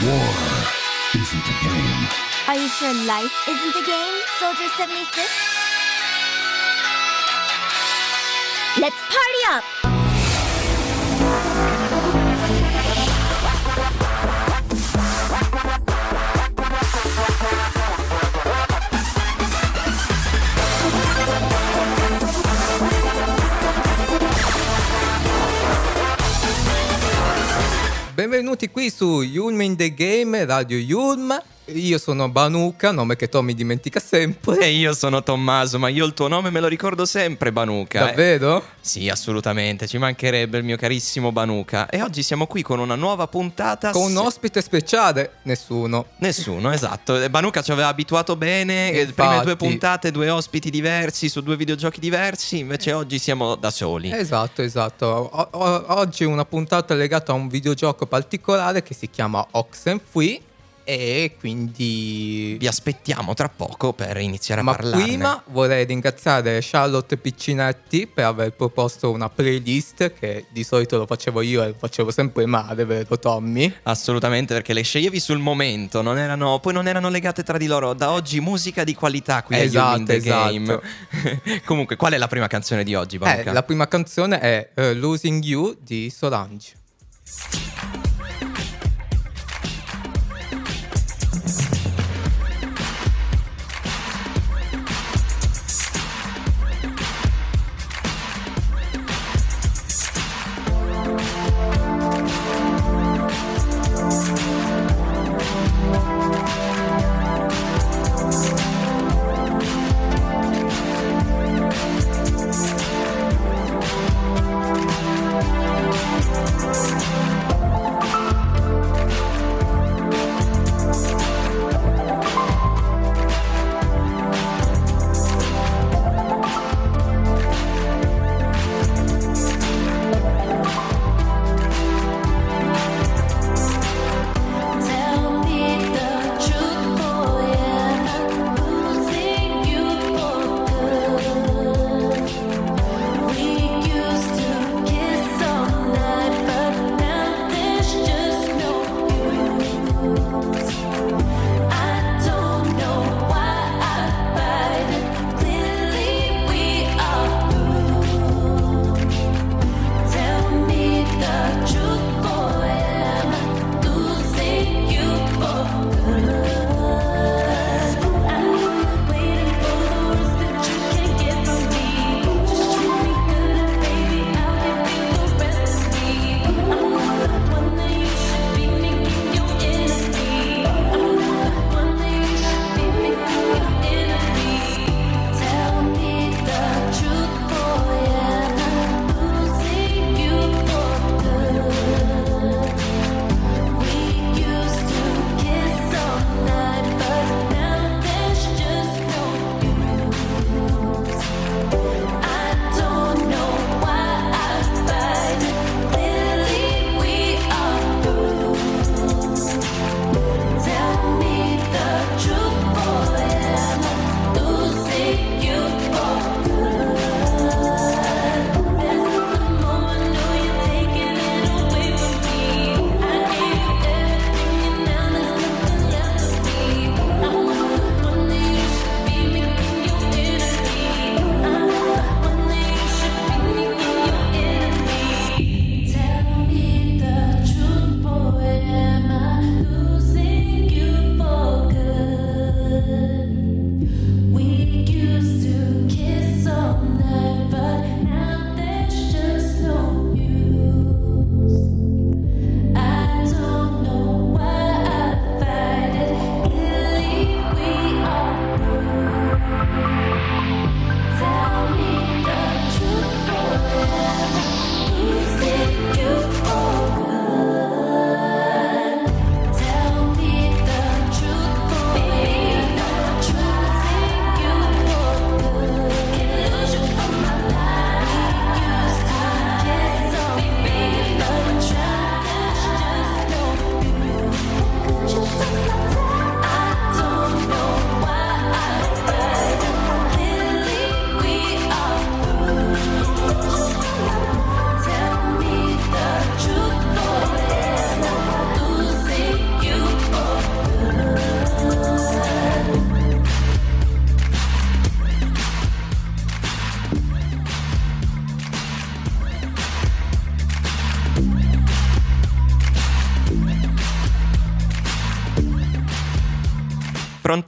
War isn't a game. Are you sure life isn't a game, Soldier 76? Let's party up! Benvenuti qui su Yulm in the Game, Radio Yulm. Io sono Banuka, nome che Tommy dimentica sempre. E io sono Tommaso, ma io il tuo nome me lo ricordo sempre, Banuka. eh. Davvero? Sì, assolutamente, ci mancherebbe il mio carissimo Banuka. E oggi siamo qui con una nuova puntata. Con un ospite speciale? Nessuno. Nessuno, esatto. E Banuka ci aveva abituato bene. eh, Infatti. Prime due puntate, due ospiti diversi su due videogiochi diversi. Invece oggi siamo da soli. Esatto, esatto. O- o- oggi una puntata legata a un videogioco particolare che si chiama Oxenfree e quindi... Vi aspettiamo tra poco per iniziare a Ma parlarne. prima vorrei ringraziare Charlotte Piccinetti per aver proposto una playlist che di solito lo facevo io e lo facevo sempre male, vero Tommy? Assolutamente, perché le sceglievi sul momento, non erano, poi non erano legate tra di loro. Da oggi musica di qualità qui Esatto, esatto. Comunque, qual è la prima canzone di oggi, Eh, Banuka? la prima canzone è eh, Losing You di Solange.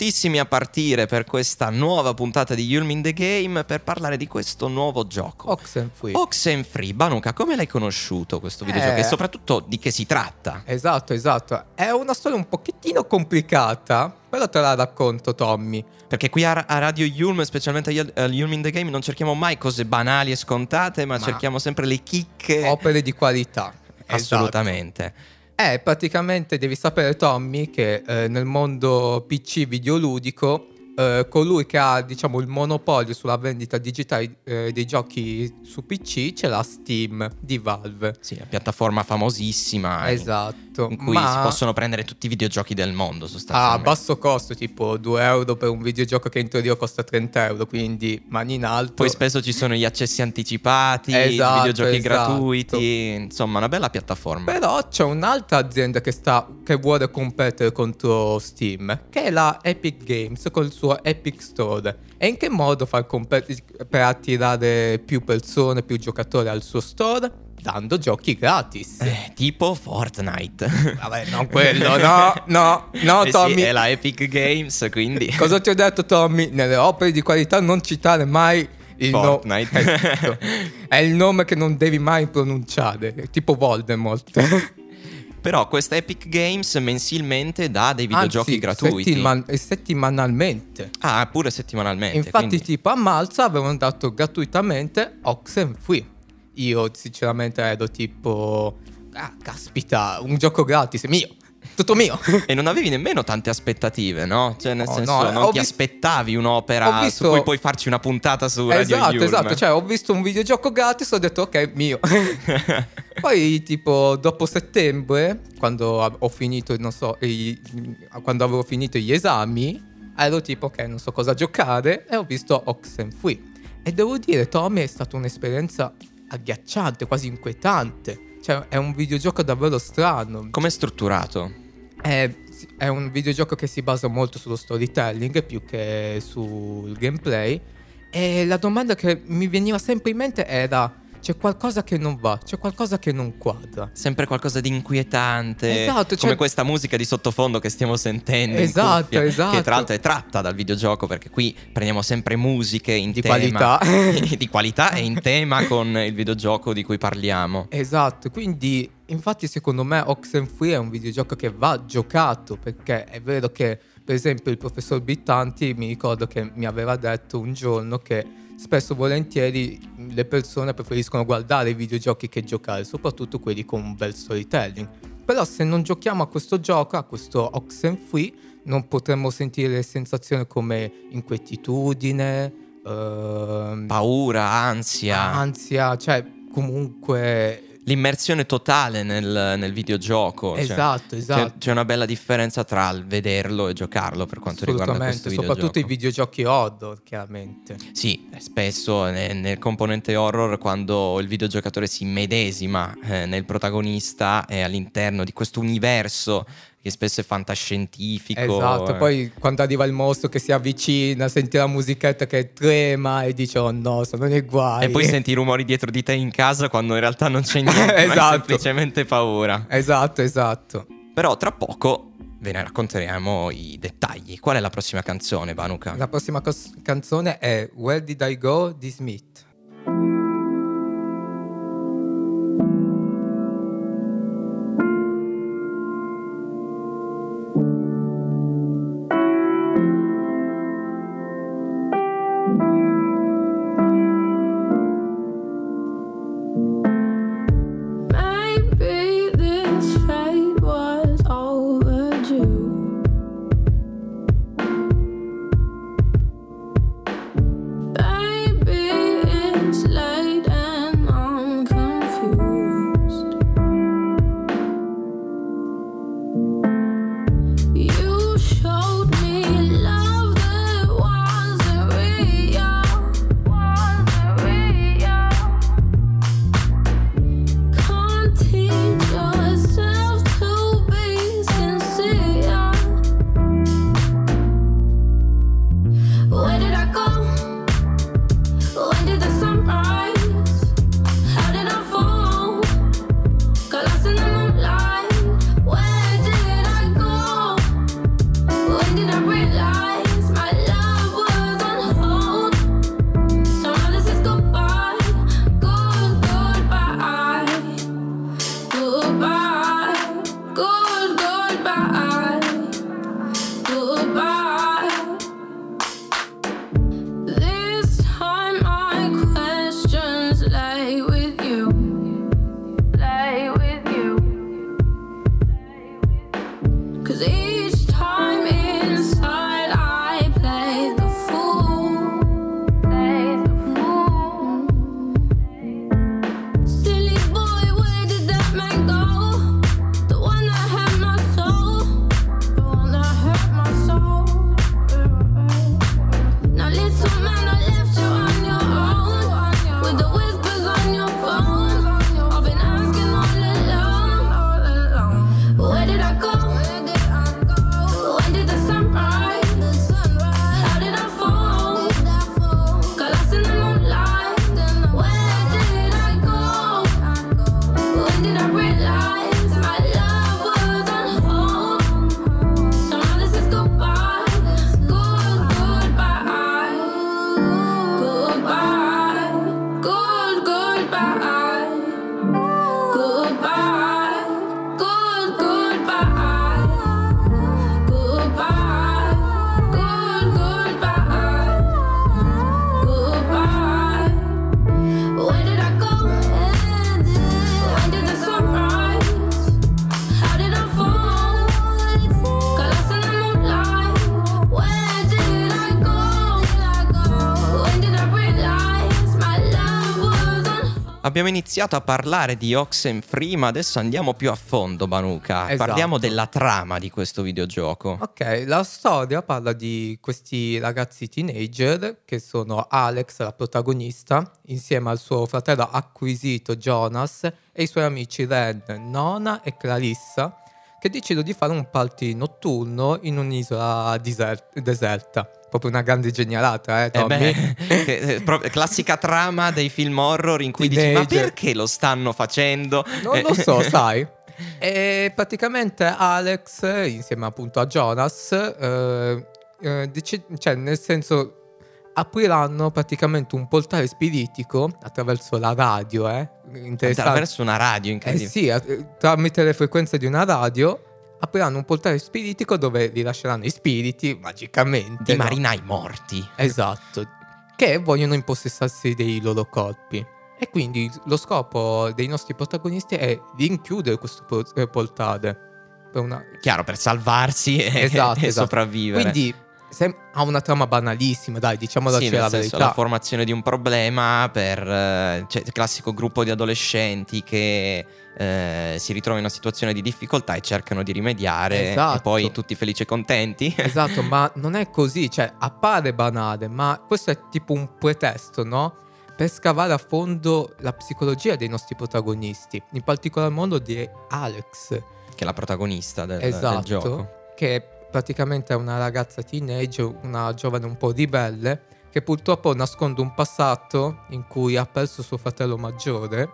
Prontissimi a partire per questa nuova puntata di Yulm in the Game per parlare di questo nuovo gioco. Oxenfree. Oxenfree, Banuka, come l'hai conosciuto questo videogioco Eh. e soprattutto di che si tratta? Esatto, esatto. È una storia un pochettino complicata, però te la racconto, Tommy. Perché qui a, a Radio Yulm, specialmente a Yulm in the Game, non cerchiamo mai cose banali e scontate, ma, Ma- cerchiamo sempre le chicche. Opere di qualità. Assolutamente. Esatto. Eh, praticamente devi sapere, Tommy, che eh, nel mondo PC videoludico, eh, colui che ha, diciamo, il monopolio sulla vendita digitale eh, dei giochi su PC ce l'ha Steam di Valve. Sì, una piattaforma famosissima. Esatto. In cui Ma- si possono prendere tutti i videogiochi del mondo, a sostanzialmente. basso costo, tipo 2 euro per un videogioco che in teoria costa 30 euro, quindi mani in alto. Poi spesso ci sono gli accessi anticipati, i Esatto, videogiochi esatto. gratuiti, insomma una bella piattaforma. Però c'è un'altra azienda che, sta, che vuole competere contro Steam, che è la Epic Games con il suo Epic Store. E in che modo far competere per attirare più persone, più giocatori al suo store? Dando giochi gratis. Eh, tipo Fortnite. Vabbè, non quello, no, no, no, Eh sì, Tommy. è la Epic Games, quindi... Cosa ti ho detto, Tommy? Nelle opere di qualità non citare mai il. Fortnite. è il nome che non devi mai pronunciare, tipo Voldemort. Però questa Epic Games mensilmente dà dei videogiochi Anzi, gratuiti. settiman- settimanalmente. Ah, pure settimanalmente. Infatti, quindi- tipo a Malta avevano dato gratuitamente Oxenfree. Io, sinceramente, ero tipo. Ah, caspita, un gioco gratis, mio, tutto mio. E non avevi nemmeno tante aspettative, no? Cioè, nel No, senso, no, non ho ti vis- aspettavi un'opera visto- su cui puoi farci una puntata su Radio esatto, Yulm. esatto. Cioè, ho visto un videogioco gratis, ho detto, ok, mio. Poi, tipo, dopo settembre, quando ho finito, non so, i- quando avevo finito gli esami, ero tipo, ok, non so cosa giocare, e ho visto Oxenfree. E devo dire, Tommy, è stata un'esperienza agghiacciante, quasi inquietante. Cioè, è un videogioco davvero strano. Com'è strutturato? È, è un videogioco che si basa molto sullo storytelling più che sul gameplay. E la domanda che mi veniva sempre in mente era: c'è qualcosa che non va, c'è qualcosa che non quadra. Sempre qualcosa di inquietante. Esatto, Come cioè- questa musica di sottofondo che stiamo sentendo. Esatto, cuffia, esatto. Che tra l'altro è tratta dal videogioco perché qui prendiamo sempre musiche in Di tema. qualità. di qualità e in tema con il videogioco di cui parliamo. Esatto, quindi infatti secondo me Oxenfree è un videogioco che va giocato perché è vero che per esempio il professor Bittanti mi ricordo che mi aveva detto un giorno che spesso e volentieri le persone preferiscono guardare i videogiochi che giocare, soprattutto quelli con un bel storytelling. Però se non giochiamo a questo gioco, a questo Oxenfree, non potremmo sentire sensazioni come inquietudine, ehm, Paura, ansia. ansia, cioè comunque L'immersione totale nel, nel videogioco. cioè, Esatto, c'è- esatto. C'è, una bella differenza tra il vederlo e giocarlo per quanto riguarda questo videogioco. soprattutto i videogiochi horror, chiaramente. Sì, spesso ne- nel, componente horror quando il videogiocatore si medesima eh, nel protagonista e all'interno di questo universo che spesso è fantascientifico. Esatto, eh. poi quando arriva il mostro che si avvicina, senti la musichetta che trema e dici oh no, sono nei guai. E poi senti i rumori dietro di te in casa quando in realtà non c'è niente, Esatto. semplicemente paura. Esatto, esatto. Però tra poco ve ne racconteremo i dettagli. Qual è la prossima canzone, Vanuka? La prossima cos- canzone è Where Did I Go di Smith. Abbiamo iniziato a parlare di Oxenfree, ma adesso andiamo più a fondo, Banuka. Esatto. Parliamo della trama di questo videogioco. Ok, la storia parla di questi ragazzi teenager che sono Alex, la protagonista, insieme al suo fratello acquisito Jonas e i suoi amici Ren, Nona e Clarissa, che decidono di fare un party notturno in un'isola diser- deserta. Proprio una grande genialata, eh, Eh Tommy? beh, che- eh, classica trama dei film horror in cui dici ma Teenager. perché lo stanno facendo? Non lo so, sai. E praticamente Alex, insieme appunto a Jonas, eh, eh, dice- cioè nel senso apriranno praticamente un portale spiritico attraverso la radio, eh? Interessante. Attraverso una radio Eh incredibile. sì, eh, tramite le frequenze di una radio apriranno un portale spiritico dove rilasceranno i spiriti magicamente. Di no? marinai morti. Esatto, che vogliono impossessarsi dei loro corpi. E quindi lo scopo dei nostri protagonisti è rinchiudere questo po- eh, portale. Per una... Chiaro, per salvarsi e, Esatto, e esatto. sopravvivere. Quindi sem- ha una trama banalissima, dai, diciamola Sì, la verità. la formazione di un problema per eh, cioè, il classico gruppo di adolescenti che eh, si ritrovano in una situazione di difficoltà e cercano di rimediare e Esatto. poi tutti felici e contenti. Esatto, ma non è così, cioè appare banale, ma questo è tipo un pretesto, no? Per scavare a fondo la psicologia dei nostri protagonisti, in particolar modo di Alex, che è la protagonista del, del esatto, gioco. che praticamente è una ragazza teenage, una giovane un po' ribelle, che purtroppo nasconde un passato in cui ha perso suo fratello maggiore,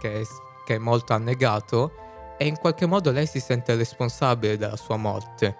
che è, che è molto annegato, e in qualche modo lei si sente responsabile della sua morte.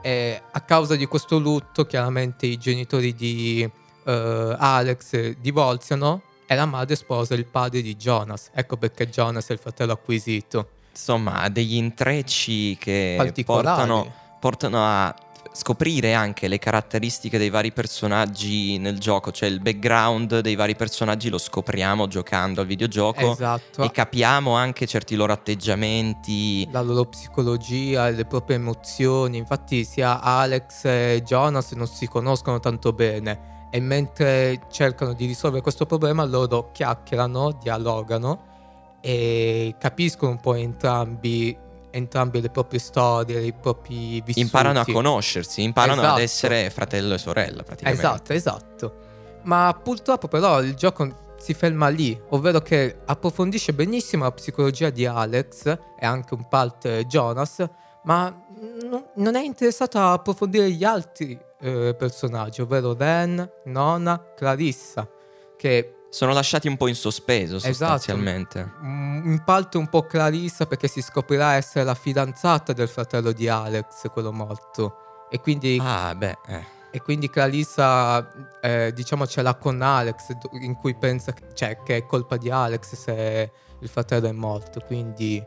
E a causa di questo lutto, chiaramente i genitori di eh, Alex divorziano e la madre sposa il padre di Jonas. Ecco perché Jonas è il fratello acquisito. Insomma, degli intrecci che portano, portano a scoprire anche le caratteristiche dei vari personaggi nel gioco, cioè il background dei vari personaggi lo scopriamo giocando al videogioco Esatto. e capiamo anche certi loro atteggiamenti. la loro psicologia, le proprie emozioni. Infatti, sia Alex e Jonas non si conoscono tanto bene. E mentre cercano di risolvere questo problema, loro chiacchierano, dialogano e capiscono un po' entrambi, entrambe le proprie storie, i propri vissuti. Imparano a conoscersi, imparano ad Esatto. essere fratello e sorella praticamente. Esatto, esatto. Ma purtroppo però il gioco si ferma lì, ovvero che approfondisce benissimo la psicologia di Alex e anche un parte Jonas, ma non- non è interessato a approfondire gli altri eh, personaggi, ovvero Ren, Nona, Clarissa, che Sono lasciati un po' in sospeso Esatto. sostanzialmente. mm, in parte un po' Clarissa perché si scoprirà essere la fidanzata del fratello di Alex, quello morto. E quindi Ah, beh, eh. E quindi Clarissa, eh, diciamo, ce l'ha con Alex, in cui pensa che, cioè, che è colpa di Alex se il fratello è morto. Quindi,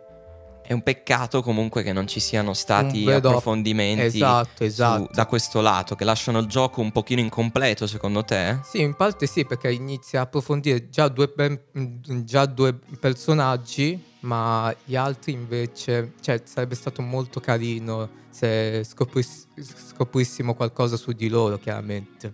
È un peccato comunque che non ci siano stati approfondimenti esatto, su- esatto. da questo lato, che lasciano il gioco un pochino incompleto secondo te? Sì, in parte sì, perché inizia a approfondire già due, ben- mm, già due personaggi, ma gli altri invece, cioè sarebbe stato molto carino se scopriss- scoprissimo qualcosa su di loro, chiaramente.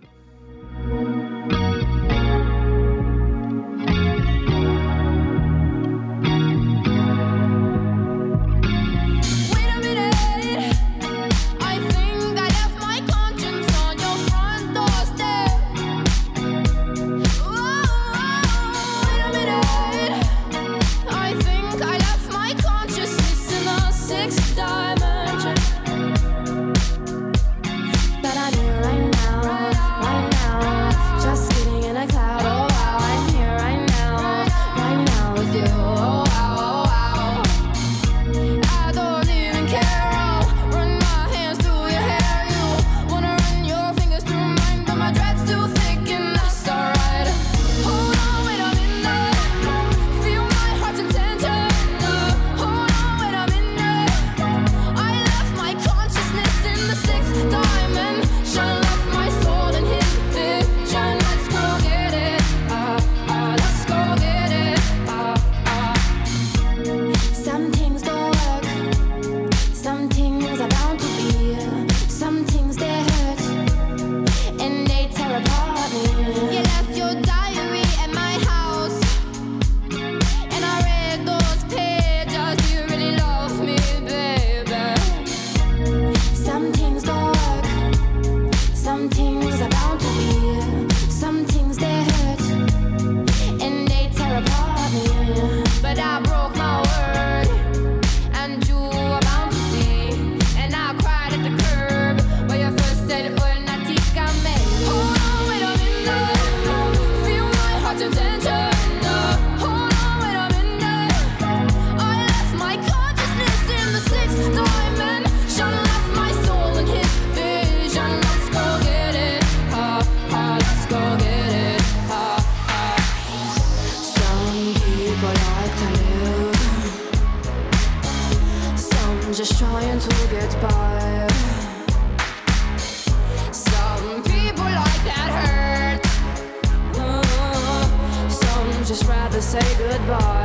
Say goodbye.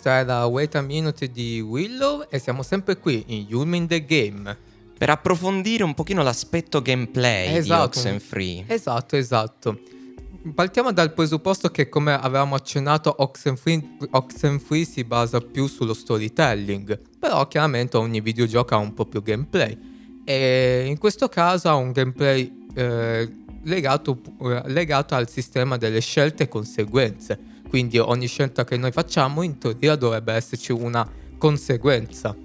Questa era Wait a Minute di Willow e siamo sempre qui in Yulm in the Game. Per approfondire un pochino l'aspetto gameplay Esatto. di Oxenfree. Esatto, esatto. Partiamo dal presupposto che come avevamo accennato Oxenfree, Oxenfree si basa più sullo storytelling, però chiaramente ogni videogioco ha un po' più gameplay e in questo caso ha un gameplay eh, legato, eh, legato al sistema delle scelte e conseguenze, quindi ogni scelta che noi facciamo in teoria dovrebbe esserci una conseguenza.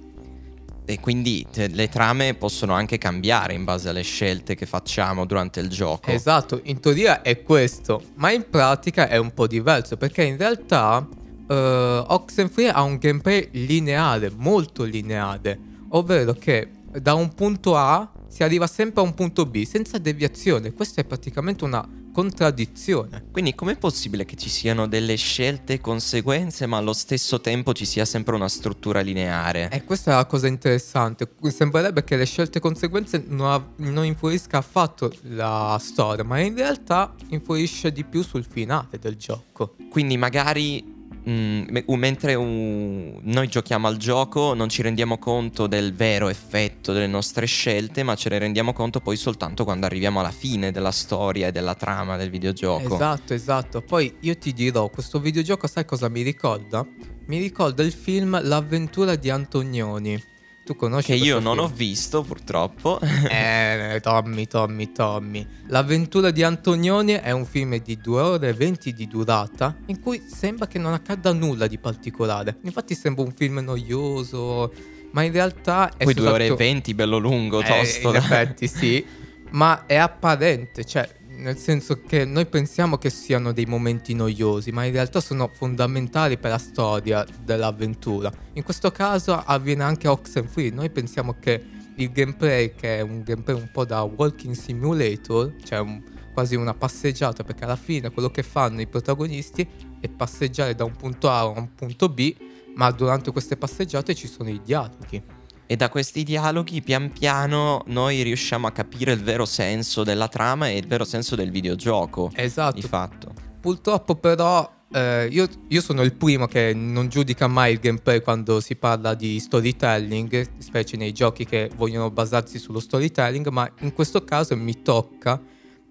E quindi te- le trame possono anche cambiare in base alle scelte che facciamo durante il gioco. Esatto, in teoria è questo, ma in pratica è un po' diverso perché in realtà eh, Oxenfree ha un gameplay lineare, molto lineare, ovvero che da un punto A si arriva sempre a un punto B senza deviazione. Questa è praticamente una contraddizione. Quindi com'è possibile che ci siano delle scelte e conseguenze, ma allo stesso tempo ci sia sempre una struttura lineare? E questa è la cosa interessante. Sembrerebbe che le scelte e conseguenze non, av- non influisca affatto la storia, ma in realtà influisce di più sul finale del gioco. Quindi magari mm, me- u- mentre uh, noi giochiamo al gioco non ci rendiamo conto del vero effetto delle nostre scelte, ma ce ne rendiamo conto poi soltanto quando arriviamo alla fine della storia e della trama del videogioco. Esatto, esatto. Poi io ti dirò, questo videogioco sai cosa mi ricorda? Mi ricorda il film L'avventura di Antonioni. Tu conosci Che io non ho visto purtroppo. Eh, Tommy, Tommy, Tommy. L'avventura di Antonioni è un film di 2 ore e 20 di durata in cui sembra che non accada nulla di particolare. Infatti sembra un film noioso, ma in realtà è Poi due ore e soltanto- venti, bello lungo, Eh, tosto. in effetti sì, ma è apparente, cioè nel senso che noi pensiamo che siano dei momenti noiosi, ma in realtà sono fondamentali per la storia dell'avventura. In questo caso avviene anche Oxenfree, noi pensiamo che il gameplay, che è un gameplay un po' da walking simulator, cioè un- quasi una passeggiata, perché alla fine quello che fanno i protagonisti è passeggiare da un punto A a un punto B, ma durante queste passeggiate ci sono i dialoghi. E da questi dialoghi, pian piano, noi riusciamo a capire il vero senso della trama e il vero senso del videogioco. Esatto. Di fatto. Purtroppo però eh, io, io sono il primo che non giudica mai il gameplay quando si parla di storytelling, specie nei giochi che vogliono basarsi sullo storytelling, ma in questo caso mi tocca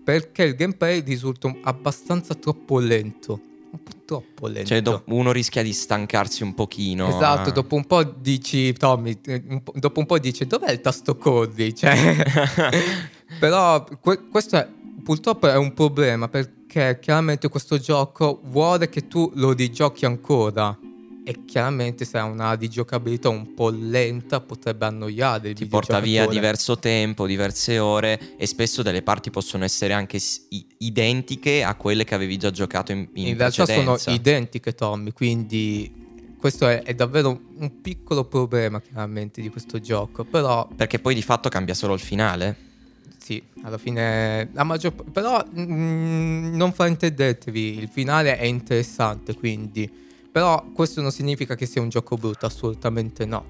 perché il gameplay risulta abbastanza troppo lento. Un po' troppo lento. Cioè, do- uno rischia di stancarsi un pochino. Esatto, eh. dopo un po' dici, Tommy, un po'- dopo un po' dici, dov'è il tasto corri? Cioè, però que- questo è, purtroppo è un problema perché chiaramente questo gioco vuole che tu lo rigiochi ancora e chiaramente se ha una rigiocabilità un po' lenta potrebbe annoiare il Ti porta via diverso tempo, diverse ore e spesso delle parti possono essere anche identiche a quelle che avevi già giocato in, in, In realtà sono identiche Tommy, quindi questo è, è davvero un piccolo problema chiaramente di questo gioco, però Perché poi di fatto cambia solo il finale. Sì, alla fine la maggior però mm, non fraintendetevi, il finale è interessante, quindi però questo non significa che sia un gioco brutto, assolutamente no.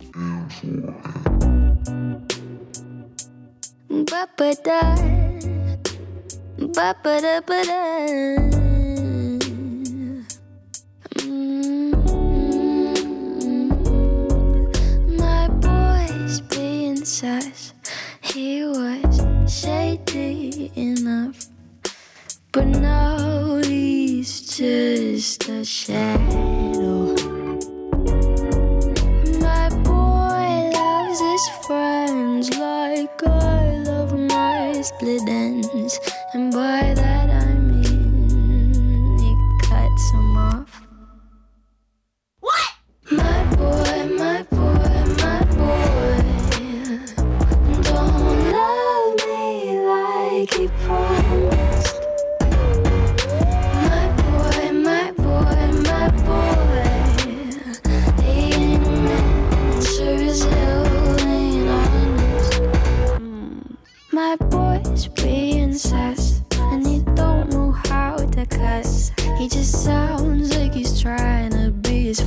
He was shady enough. But now he's just a shadow. My boy loves his friends like I love my split ends. And by that I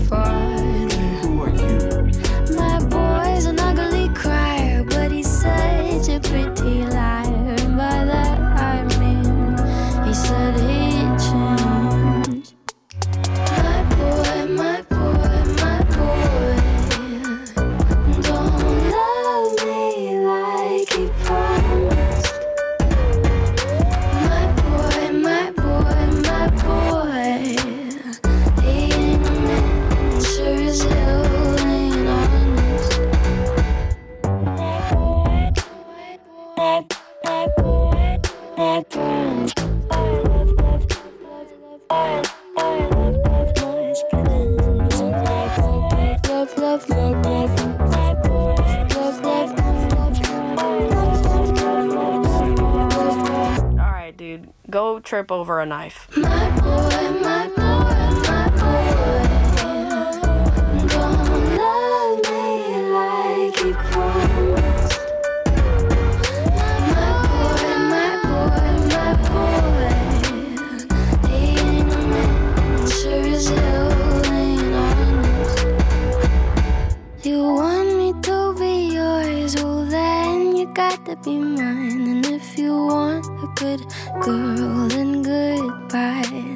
far. All right, dude, go trip over a knife. My boy, my good girl, then goodbye.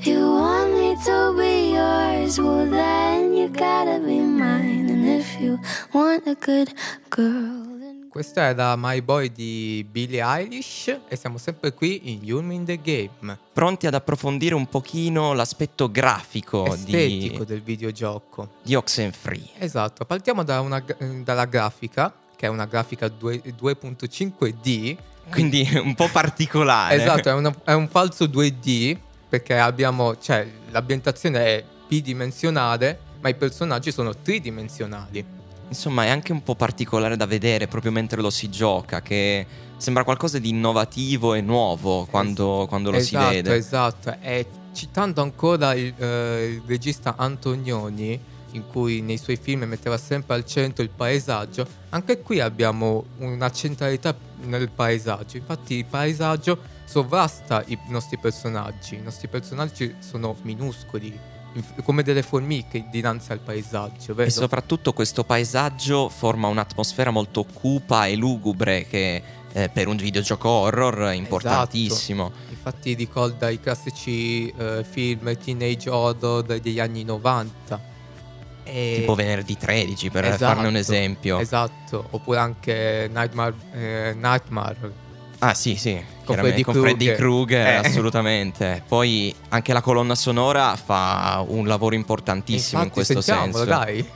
You want me to be yours, well then you gotta be mine. And if you want a good girl, Questa era My Boy di Billie Eilish e siamo sempre qui in Yumi in the Game, Pronti ad approfondire un pochino l'aspetto grafico estetico di, del videogioco. di Oxenfree. Esatto, partiamo da una- dalla grafica, che è una grafica due- 2.5D. Quindi un po' particolare. Esatto, è, una- è un falso 2D perché abbiamo, cioè, l'ambientazione è bidimensionale, ma i personaggi sono tridimensionali. insomma è anche un po' particolare da vedere proprio mentre lo si gioca, che sembra qualcosa di innovativo e nuovo quando, quando lo esatto, si vede. Esatto, e citando ancora il, eh, il regista Antonioni, in cui nei suoi film metteva sempre al centro il paesaggio, anche qui abbiamo una centralità nel paesaggio. Infatti il paesaggio sovrasta i nostri personaggi, i nostri personaggi sono minuscoli, come delle formiche dinanzi al paesaggio, vero? E soprattutto questo paesaggio forma un'atmosfera molto cupa e lugubre che eh, per un videogioco horror è importantissimo. Infatti ricorda i classici eh, film teenage horror degli anni 90. E- Tipo venerdì 13 per Esatto, farne un esempio. Esatto, oppure anche Nightmare, eh, Nightmare. Ah sì sì, Con Freddy con Freddy Krueger. Eh. assolutamente. Poi anche la colonna sonora fa un lavoro importantissimo in Infatti, questo sentiamolo, senso. dai.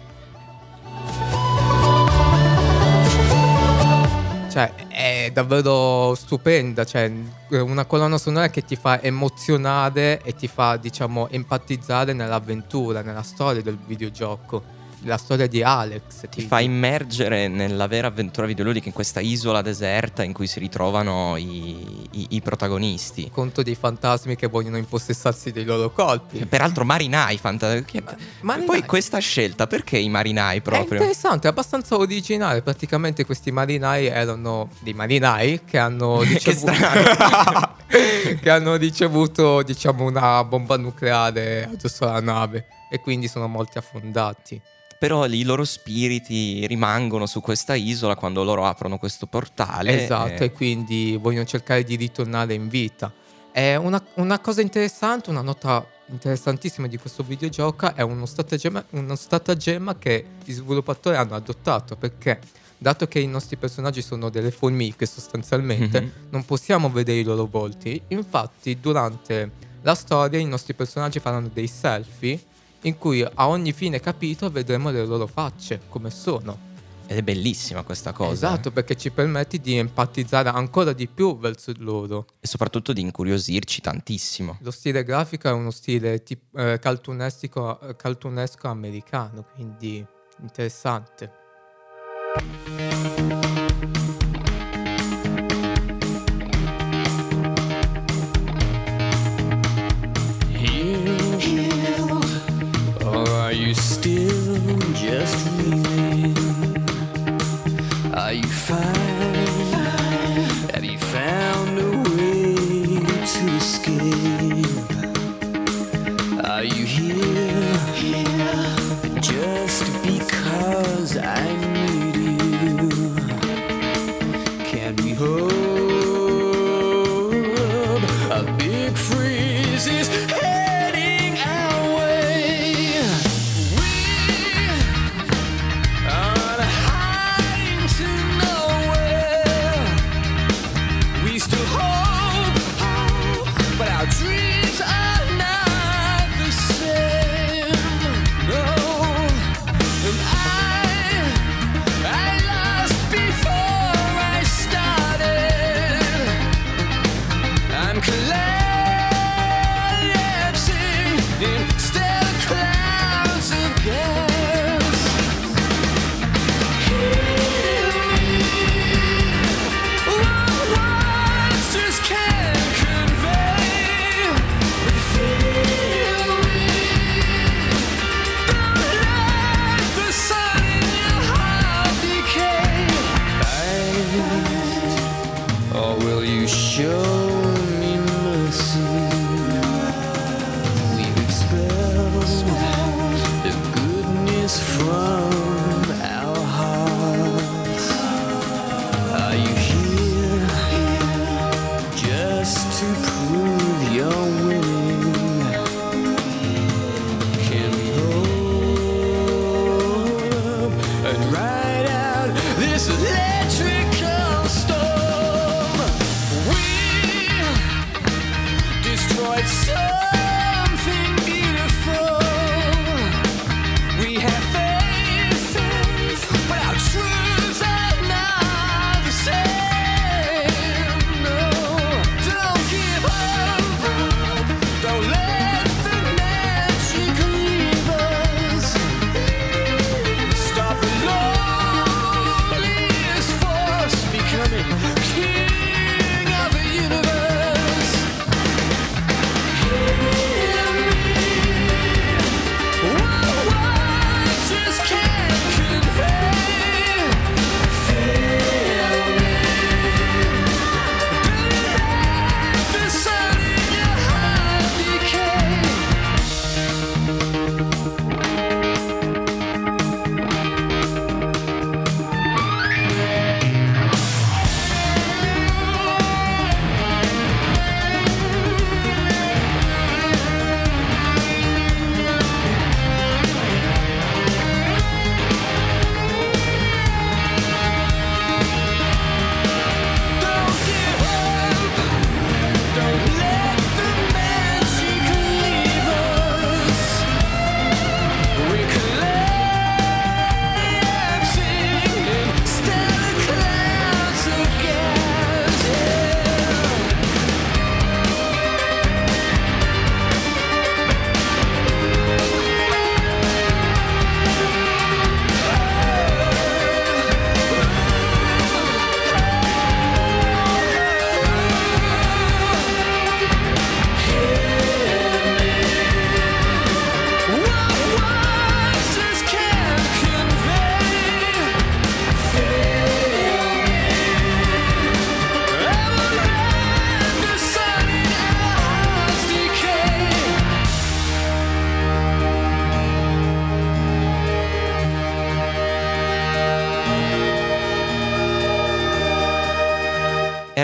Cioè, è davvero stupenda. Cioè, una colonna sonora che ti fa emozionare e ti fa, diciamo, empatizzare nell'avventura, nella storia del videogioco. La storia di Alex. Ti fa immergere nella vera avventura videoludica in questa isola deserta in cui si ritrovano i, i- i protagonisti. conto dei fantasmi che vogliono impossessarsi dei loro colpi. Peraltro marinai, fanta- che- marinai. Poi questa scelta, perché i marinai È proprio? interessante, è abbastanza originale. Praticamente questi marinai erano dei marinai che hanno Che ricevuto, strano. che hanno ricevuto diciamo una bomba nucleare addosso alla nave e quindi sono molti affondati. Però i loro spiriti rimangono su questa isola quando loro aprono questo portale. esatto, eh, e quindi vogliono cercare di ritornare in vita. È una, una cosa interessante, una nota interessantissima di questo videogioco è uno stratagemma, uno stratagemma che gli sviluppatori hanno adottato perché dato che i nostri personaggi sono delle formiche sostanzialmente Mhm. non possiamo vedere i loro volti infatti durante la storia i nostri personaggi faranno dei selfie in cui a ogni fine capitolo vedremo le loro facce come sono Ed è bellissima questa cosa. Esatto, perché ci permette di empatizzare ancora di più verso loro. E soprattutto di incuriosirci tantissimo. Lo stile grafico è uno stile tip- eh, eh, cartoonesco americano, quindi interessante. Who?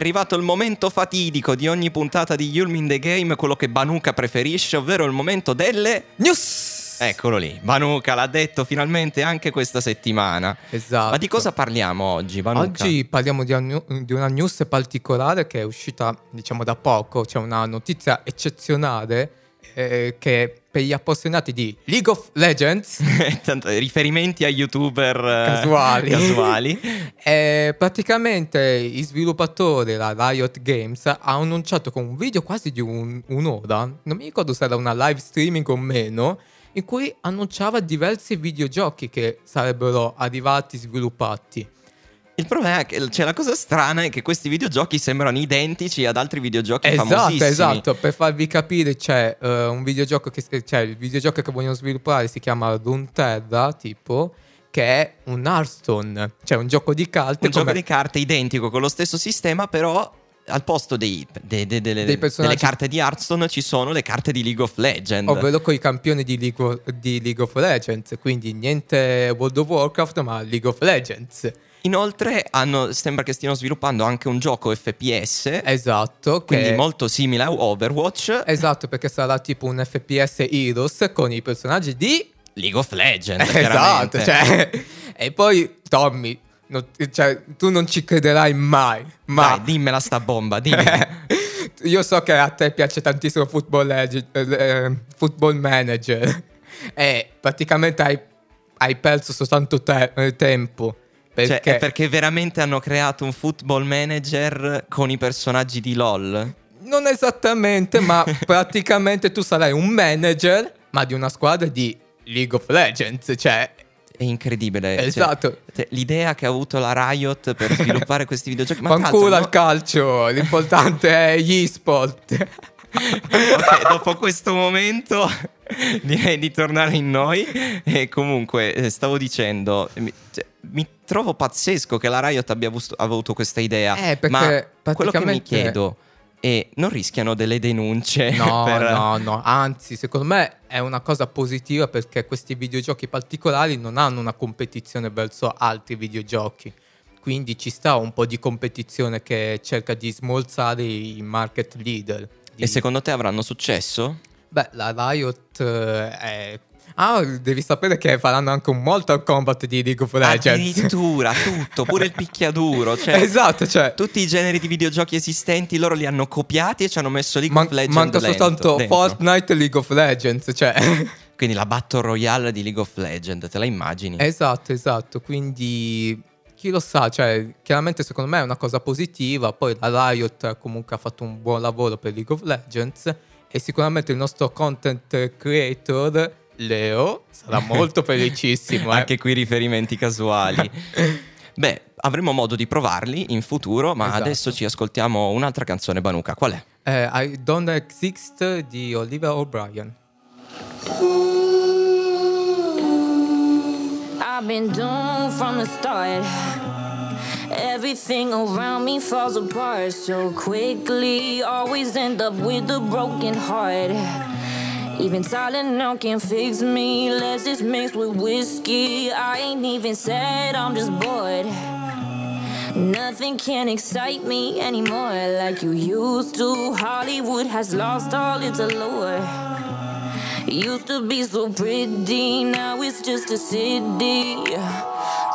Arrivato il momento fatidico di ogni puntata di Yulm in the Game, quello che Banuka preferisce, ovvero il momento delle... News! Eccolo lì, Banuka l'ha detto finalmente anche questa settimana. Esatto. Ma di cosa parliamo oggi, Banuka? Oggi parliamo di una, di una news particolare che è uscita, diciamo, da poco. C'è una notizia eccezionale eh, che per gli appassionati di League of Legends Tanto, riferimenti a youtuber eh, casuali. casuali. Eh, praticamente i sviluppatori, la Riot Games, ha annunciato con un video quasi di un- un'ora, non mi ricordo se era una live streaming o meno, in cui annunciava diversi videogiochi che sarebbero arrivati sviluppati. Il problema è che cioè, la cosa strana è che questi videogiochi sembrano identici ad altri videogiochi Esatto, famosissimi. esatto, per farvi capire c'è eh, un videogioco che cioè il videogioco che vogliono sviluppare si chiama Runeterra, tipo che è un Hearthstone, cioè un gioco di carte Un gioco come- di carte identico con lo stesso sistema, però al posto dei- de- de- delle, Dei personaggi- delle carte di Hearthstone ci sono le carte di League of Legends. ovvero con i campioni di League, of, di League of Legends, quindi niente World of Warcraft ma League of Legends. Inoltre hanno- sembra che stiano sviluppando anche un gioco FPS, Esatto, quindi che- molto simile a Overwatch, Esatto, perché sarà tipo un FPS Heroes con i personaggi di League of Legends. Esatto, cioè, e poi Tommy, non- cioè, tu non ci crederai mai, ma Dai, dimmela sta bomba, dimmi. io so che a te piace tantissimo Football, Legend- eh, football Manager e praticamente hai, hai perso soltanto te- eh, tempo. Cioè, Perché, è perché veramente hanno creato un football manager con i personaggi di LOL? non esattamente, ma praticamente tu sarai un manager, ma di una squadra di League of Legends, cioè È incredibile. cioè, Esatto. cioè, l'idea che ha avuto la Riot per sviluppare questi videogiochi. Ma fanculo l'altro, al calcio, l'importante è gli sport. Ok, dopo questo momento direi di tornare in noi. E comunque, eh, stavo dicendo, mi, cioè, mi trovo pazzesco che la Riot abbia avuto, questa idea. Eh, perché ma quello che mi chiedo è: non rischiano delle denunce? No, per- no, no, anzi, secondo me è una cosa positiva perché questi videogiochi particolari non hanno una competizione verso altri videogiochi. Quindi ci sta un po' di competizione che cerca di smolzare i market leader. Di- E secondo te avranno successo? Beh, la Riot eh, è... Ah, devi sapere che faranno anche un Mortal Kombat di League of Legends. Addirittura tutto, pure il picchiaduro. Cioè, esatto, cioè... Tutti i generi di videogiochi esistenti loro li hanno copiati e ci hanno messo League man- of Legends manca soltanto dentro. Fortnite e League of Legends, cioè... Quindi la Battle Royale di League of Legends, te la immagini? Esatto, esatto, quindi chi lo sa, cioè chiaramente secondo me è una cosa positiva, poi la Riot comunque ha fatto un buon lavoro per League of Legends e sicuramente il nostro content creator Leo sarà molto felicissimo. eh. Anche qui riferimenti casuali. Beh, avremo modo di provarli in futuro, ma Esatto. adesso ci ascoltiamo un'altra canzone Banuka. Qual è? Eh, I Don't Exist di Olivia O'Brien. I've been doomed from the start. Everything around me falls apart so quickly. Always end up with a broken heart. Even Tylenol can't fix me. Let's just mix with whiskey. I ain't even sad, I'm just bored. Nothing can excite me anymore like you used to. Hollywood has lost all its allure. Used to be so pretty, now it's just a city.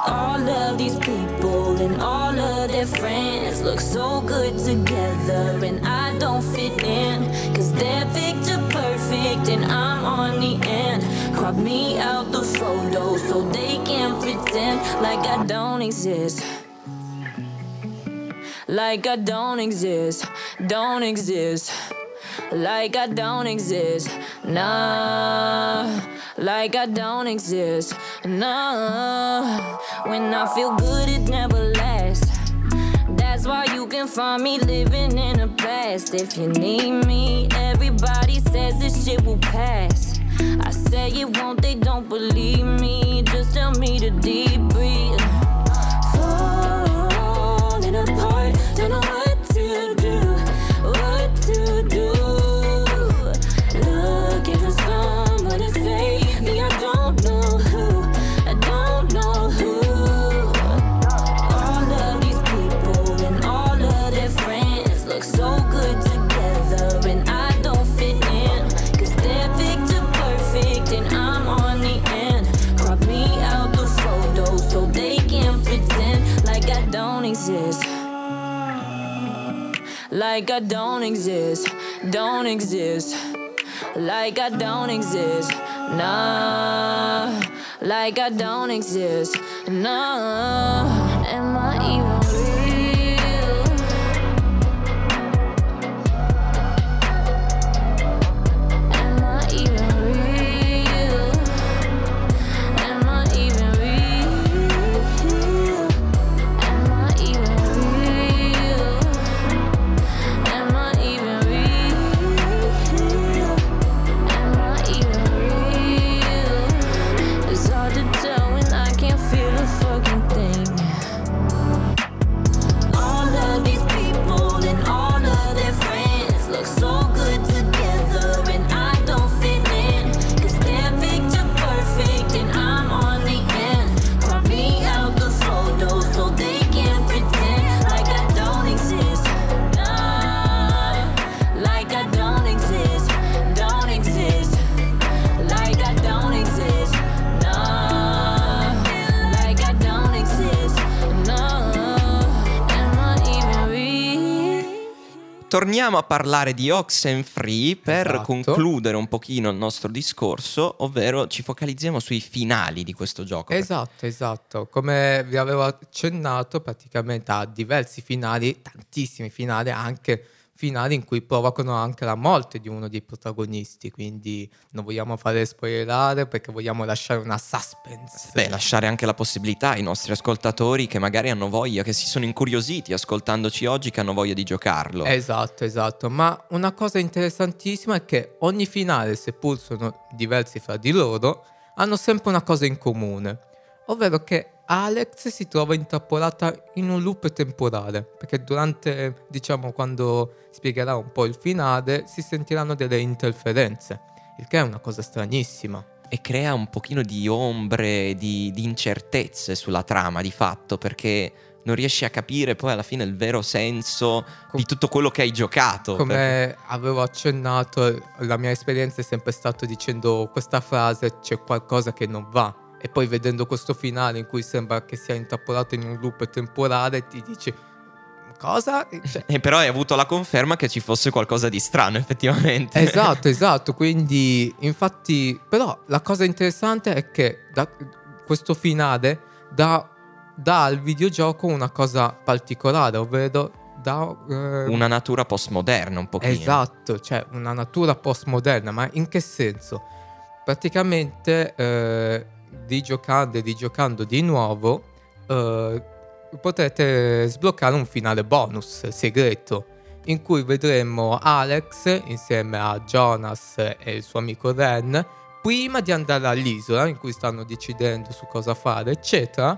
All of these people and all of their friends look so good together, and I don't fit in. Cause they're picture and I'm on the end. Crop me out the photo so they can pretend like I don't exist. Like I don't exist, don't exist. Like I don't exist, nah. Like I don't exist, nah. When I feel good, it never you can find me living in the past. If you need me, everybody says this shit will pass. I say it won't, they don't believe me. Just tell me to deep breathe. Falling apart, don't know like I don't exist, don't exist, like I don't exist, nah, like I don't exist, nah. Am I even Torniamo a parlare di Oxenfree per Esatto. concludere un pochino il nostro discorso, ovvero ci focalizziamo sui finali di questo gioco. Esatto, esatto. Come vi avevo accennato, praticamente ha diversi finali, tantissimi finali, anche finali in cui provocano anche la morte di uno dei protagonisti. Quindi non vogliamo fare spoilerare perché vogliamo lasciare una suspense. Beh, lasciare anche la possibilità ai nostri ascoltatori che magari hanno voglia, che si sono incuriositi ascoltandoci oggi, che hanno voglia di giocarlo. Esatto, esatto. Ma una cosa interessantissima è che ogni finale, seppur sono diversi fra di loro, hanno sempre una cosa in comune, ovvero che Alex si trova intrappolata in un loop temporale, perché durante, diciamo, quando spiegherà un po' il finale, si sentiranno delle interferenze, il che è una cosa stranissima. E crea un pochino di ombre, di, di incertezze sulla trama di fatto, perché non riesci a capire poi alla fine il vero senso Com- di tutto quello che hai giocato. perché- Come avevo accennato, la mia esperienza è sempre stata dicendo questa frase c'è qualcosa che non va. E poi vedendo questo finale in cui sembra che sia intrappolato in un loop temporale, ti dici cosa? Cioè, E però hai avuto la conferma che ci fosse qualcosa di strano, effettivamente. esatto, esatto. Quindi, infatti, però la cosa interessante è che da questo finale dà, dà al videogioco una cosa particolare, ovvero dà eh, Una natura postmoderna, un pochino. Esatto, cioè una natura postmoderna, ma in che senso? Praticamente eh, rigiocando e rigiocando di nuovo eh, potrete sbloccare un finale bonus segreto in cui vedremo Alex insieme a Jonas e il suo amico Ren prima di andare all'isola in cui stanno decidendo su cosa fare, eccetera.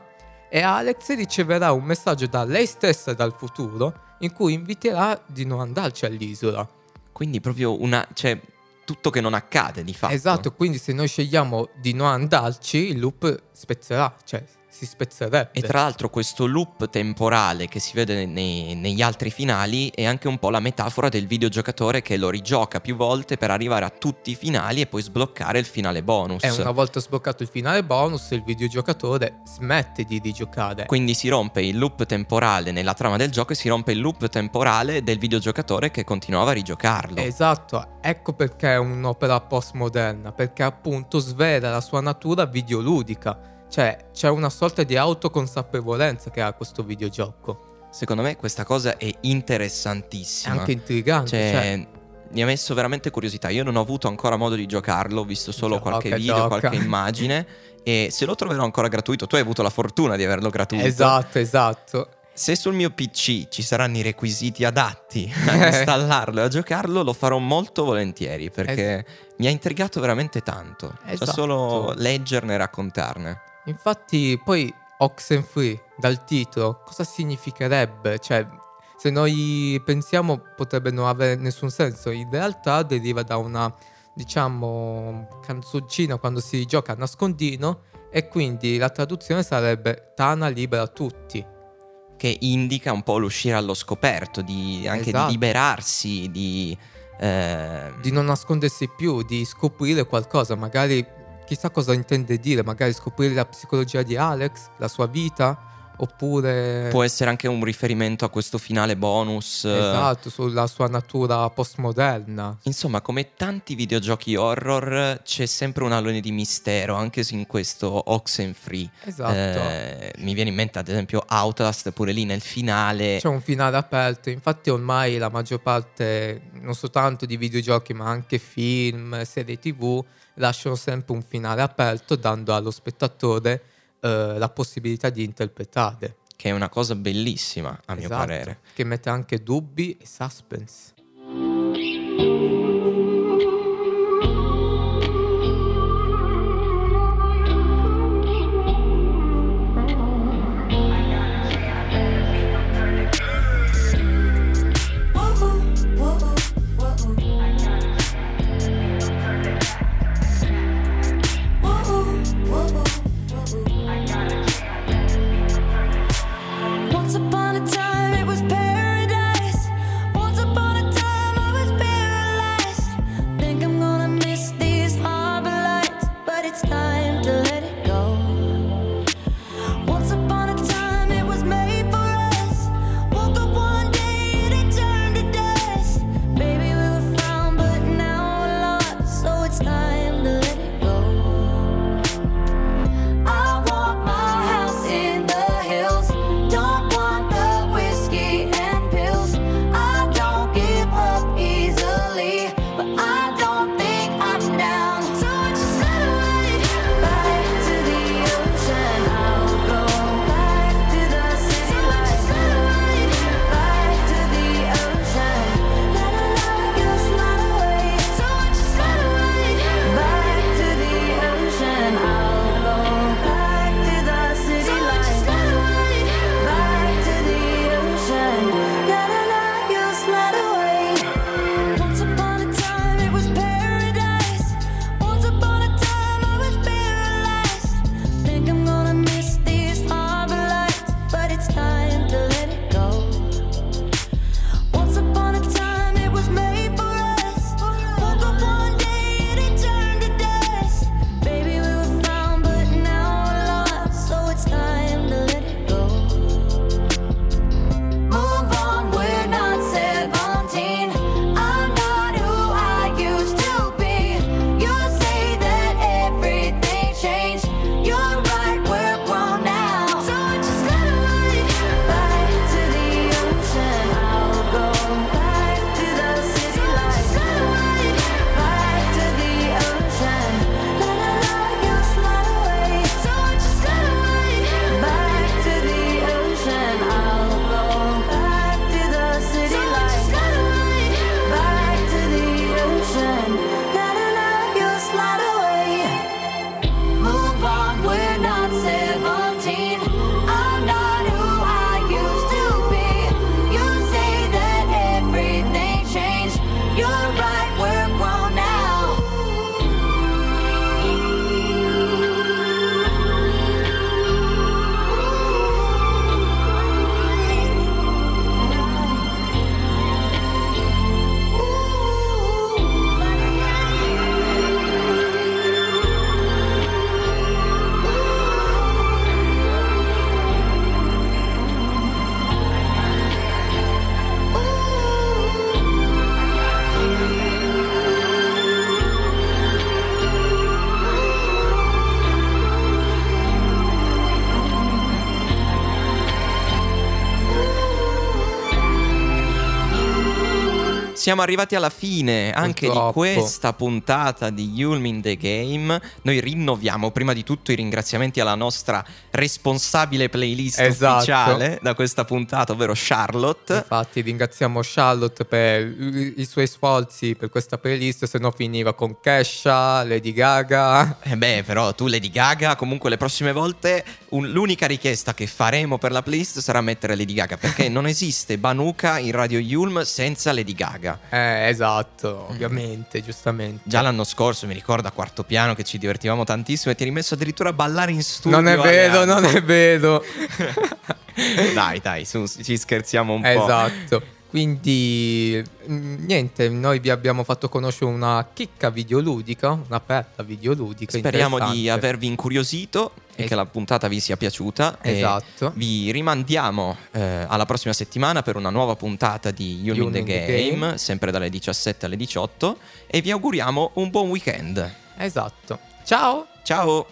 E Alex riceverà un messaggio da lei stessa dal futuro in cui inviterà di non andarci all'isola. Quindi proprio una... cioè, tutto che non accade di fatto. Esatto, quindi se noi scegliamo di non andarci, il loop spezzerà, cioè si spezzerebbe. E tra l'altro questo loop temporale che si vede nei- negli altri finali è anche un po' la metafora del videogiocatore che lo rigioca più volte per arrivare a tutti i finali e poi sbloccare il finale bonus. E una volta sbloccato il finale bonus, il videogiocatore smette di rigiocare. Quindi si rompe il loop temporale nella trama del gioco e si rompe il loop temporale del videogiocatore che continuava a rigiocarlo. Esatto, ecco perché è un'opera postmoderna, perché appunto svela la sua natura videoludica. Cioè, c'è una sorta di autoconsapevolezza che ha questo videogioco. Secondo me questa cosa è È interessantissima. anche intrigante. Cioè, cioè, mi ha messo veramente curiosità. Io non ho avuto ancora modo di giocarlo, ho visto solo Gioca, qualche video, gioca. qualche immagine. E se lo troverò ancora gratuito, tu hai avuto la fortuna di averlo gratuito. esatto, esatto. Se sul mio PC ci saranno i requisiti adatti a installarlo e a giocarlo, lo farò molto volentieri perché mi ha intrigato veramente tanto. Cioè Esatto. solo leggerne e raccontarne. Infatti, poi Oxenfree dal titolo, cosa significherebbe? Cioè, se noi pensiamo potrebbe non avere nessun senso, in realtà deriva da una, diciamo, canzoncina quando si gioca a nascondino e quindi la traduzione sarebbe Tana libera tutti. Che indica un po' l'uscire allo scoperto, di, anche Esatto. di liberarsi, di... eh, Di non nascondersi più, di scoprire qualcosa, magari chissà cosa intende dire, magari scoprire la psicologia di Alex, la sua vita, Oppure... Può essere anche un riferimento a questo finale bonus. eh, Esatto, sulla sua natura postmoderna. Insomma, come tanti videogiochi horror, c'è sempre un alone di mistero, anche in questo Oxenfree. Esatto. Eh, mi viene in mente, ad esempio, Outlast, pure lì nel finale. C'è un finale aperto, infatti ormai la maggior parte, non soltanto di videogiochi, ma anche film, serie tv, lasciano sempre un finale aperto, dando allo spettatore eh, la possibilità di interpretare. Che è una cosa bellissima, a mio Esatto, parere. Che mette anche dubbi e suspense. Siamo arrivati alla fine anche di Purtroppo. questa puntata di Yulm in the Game. Noi rinnoviamo prima di tutto i ringraziamenti alla nostra responsabile playlist Esatto. ufficiale da questa puntata, ovvero Charlotte. Infatti ringraziamo Charlotte per i i suoi sforzi per questa playlist, se no finiva con Kesha, Lady Gaga. Eh beh, però tu Lady Gaga, comunque le prossime volte un- l'unica richiesta che faremo per la playlist sarà mettere Lady Gaga, perché non esiste Banuka in Radio Yulm senza Lady Gaga. Eh, esatto, ovviamente, giustamente. Già l'anno scorso mi ricordo a quarto piano che ci divertivamo tantissimo e ti hai rimesso addirittura a ballare in studio. Non è vero, Ale. non è vero. dai, dai, su, ci scherziamo un po'. esatto. Quindi mm, niente, noi vi abbiamo fatto conoscere una chicca videoludica, una perla videoludica. Speriamo di avervi incuriosito e Es- che la puntata vi sia piaciuta. Esatto. Vi rimandiamo eh, alla prossima settimana per una nuova puntata di You in the the Game, Game. sempre dalle 17 alle 18. E vi auguriamo un buon weekend. Esatto. Ciao! Ciao!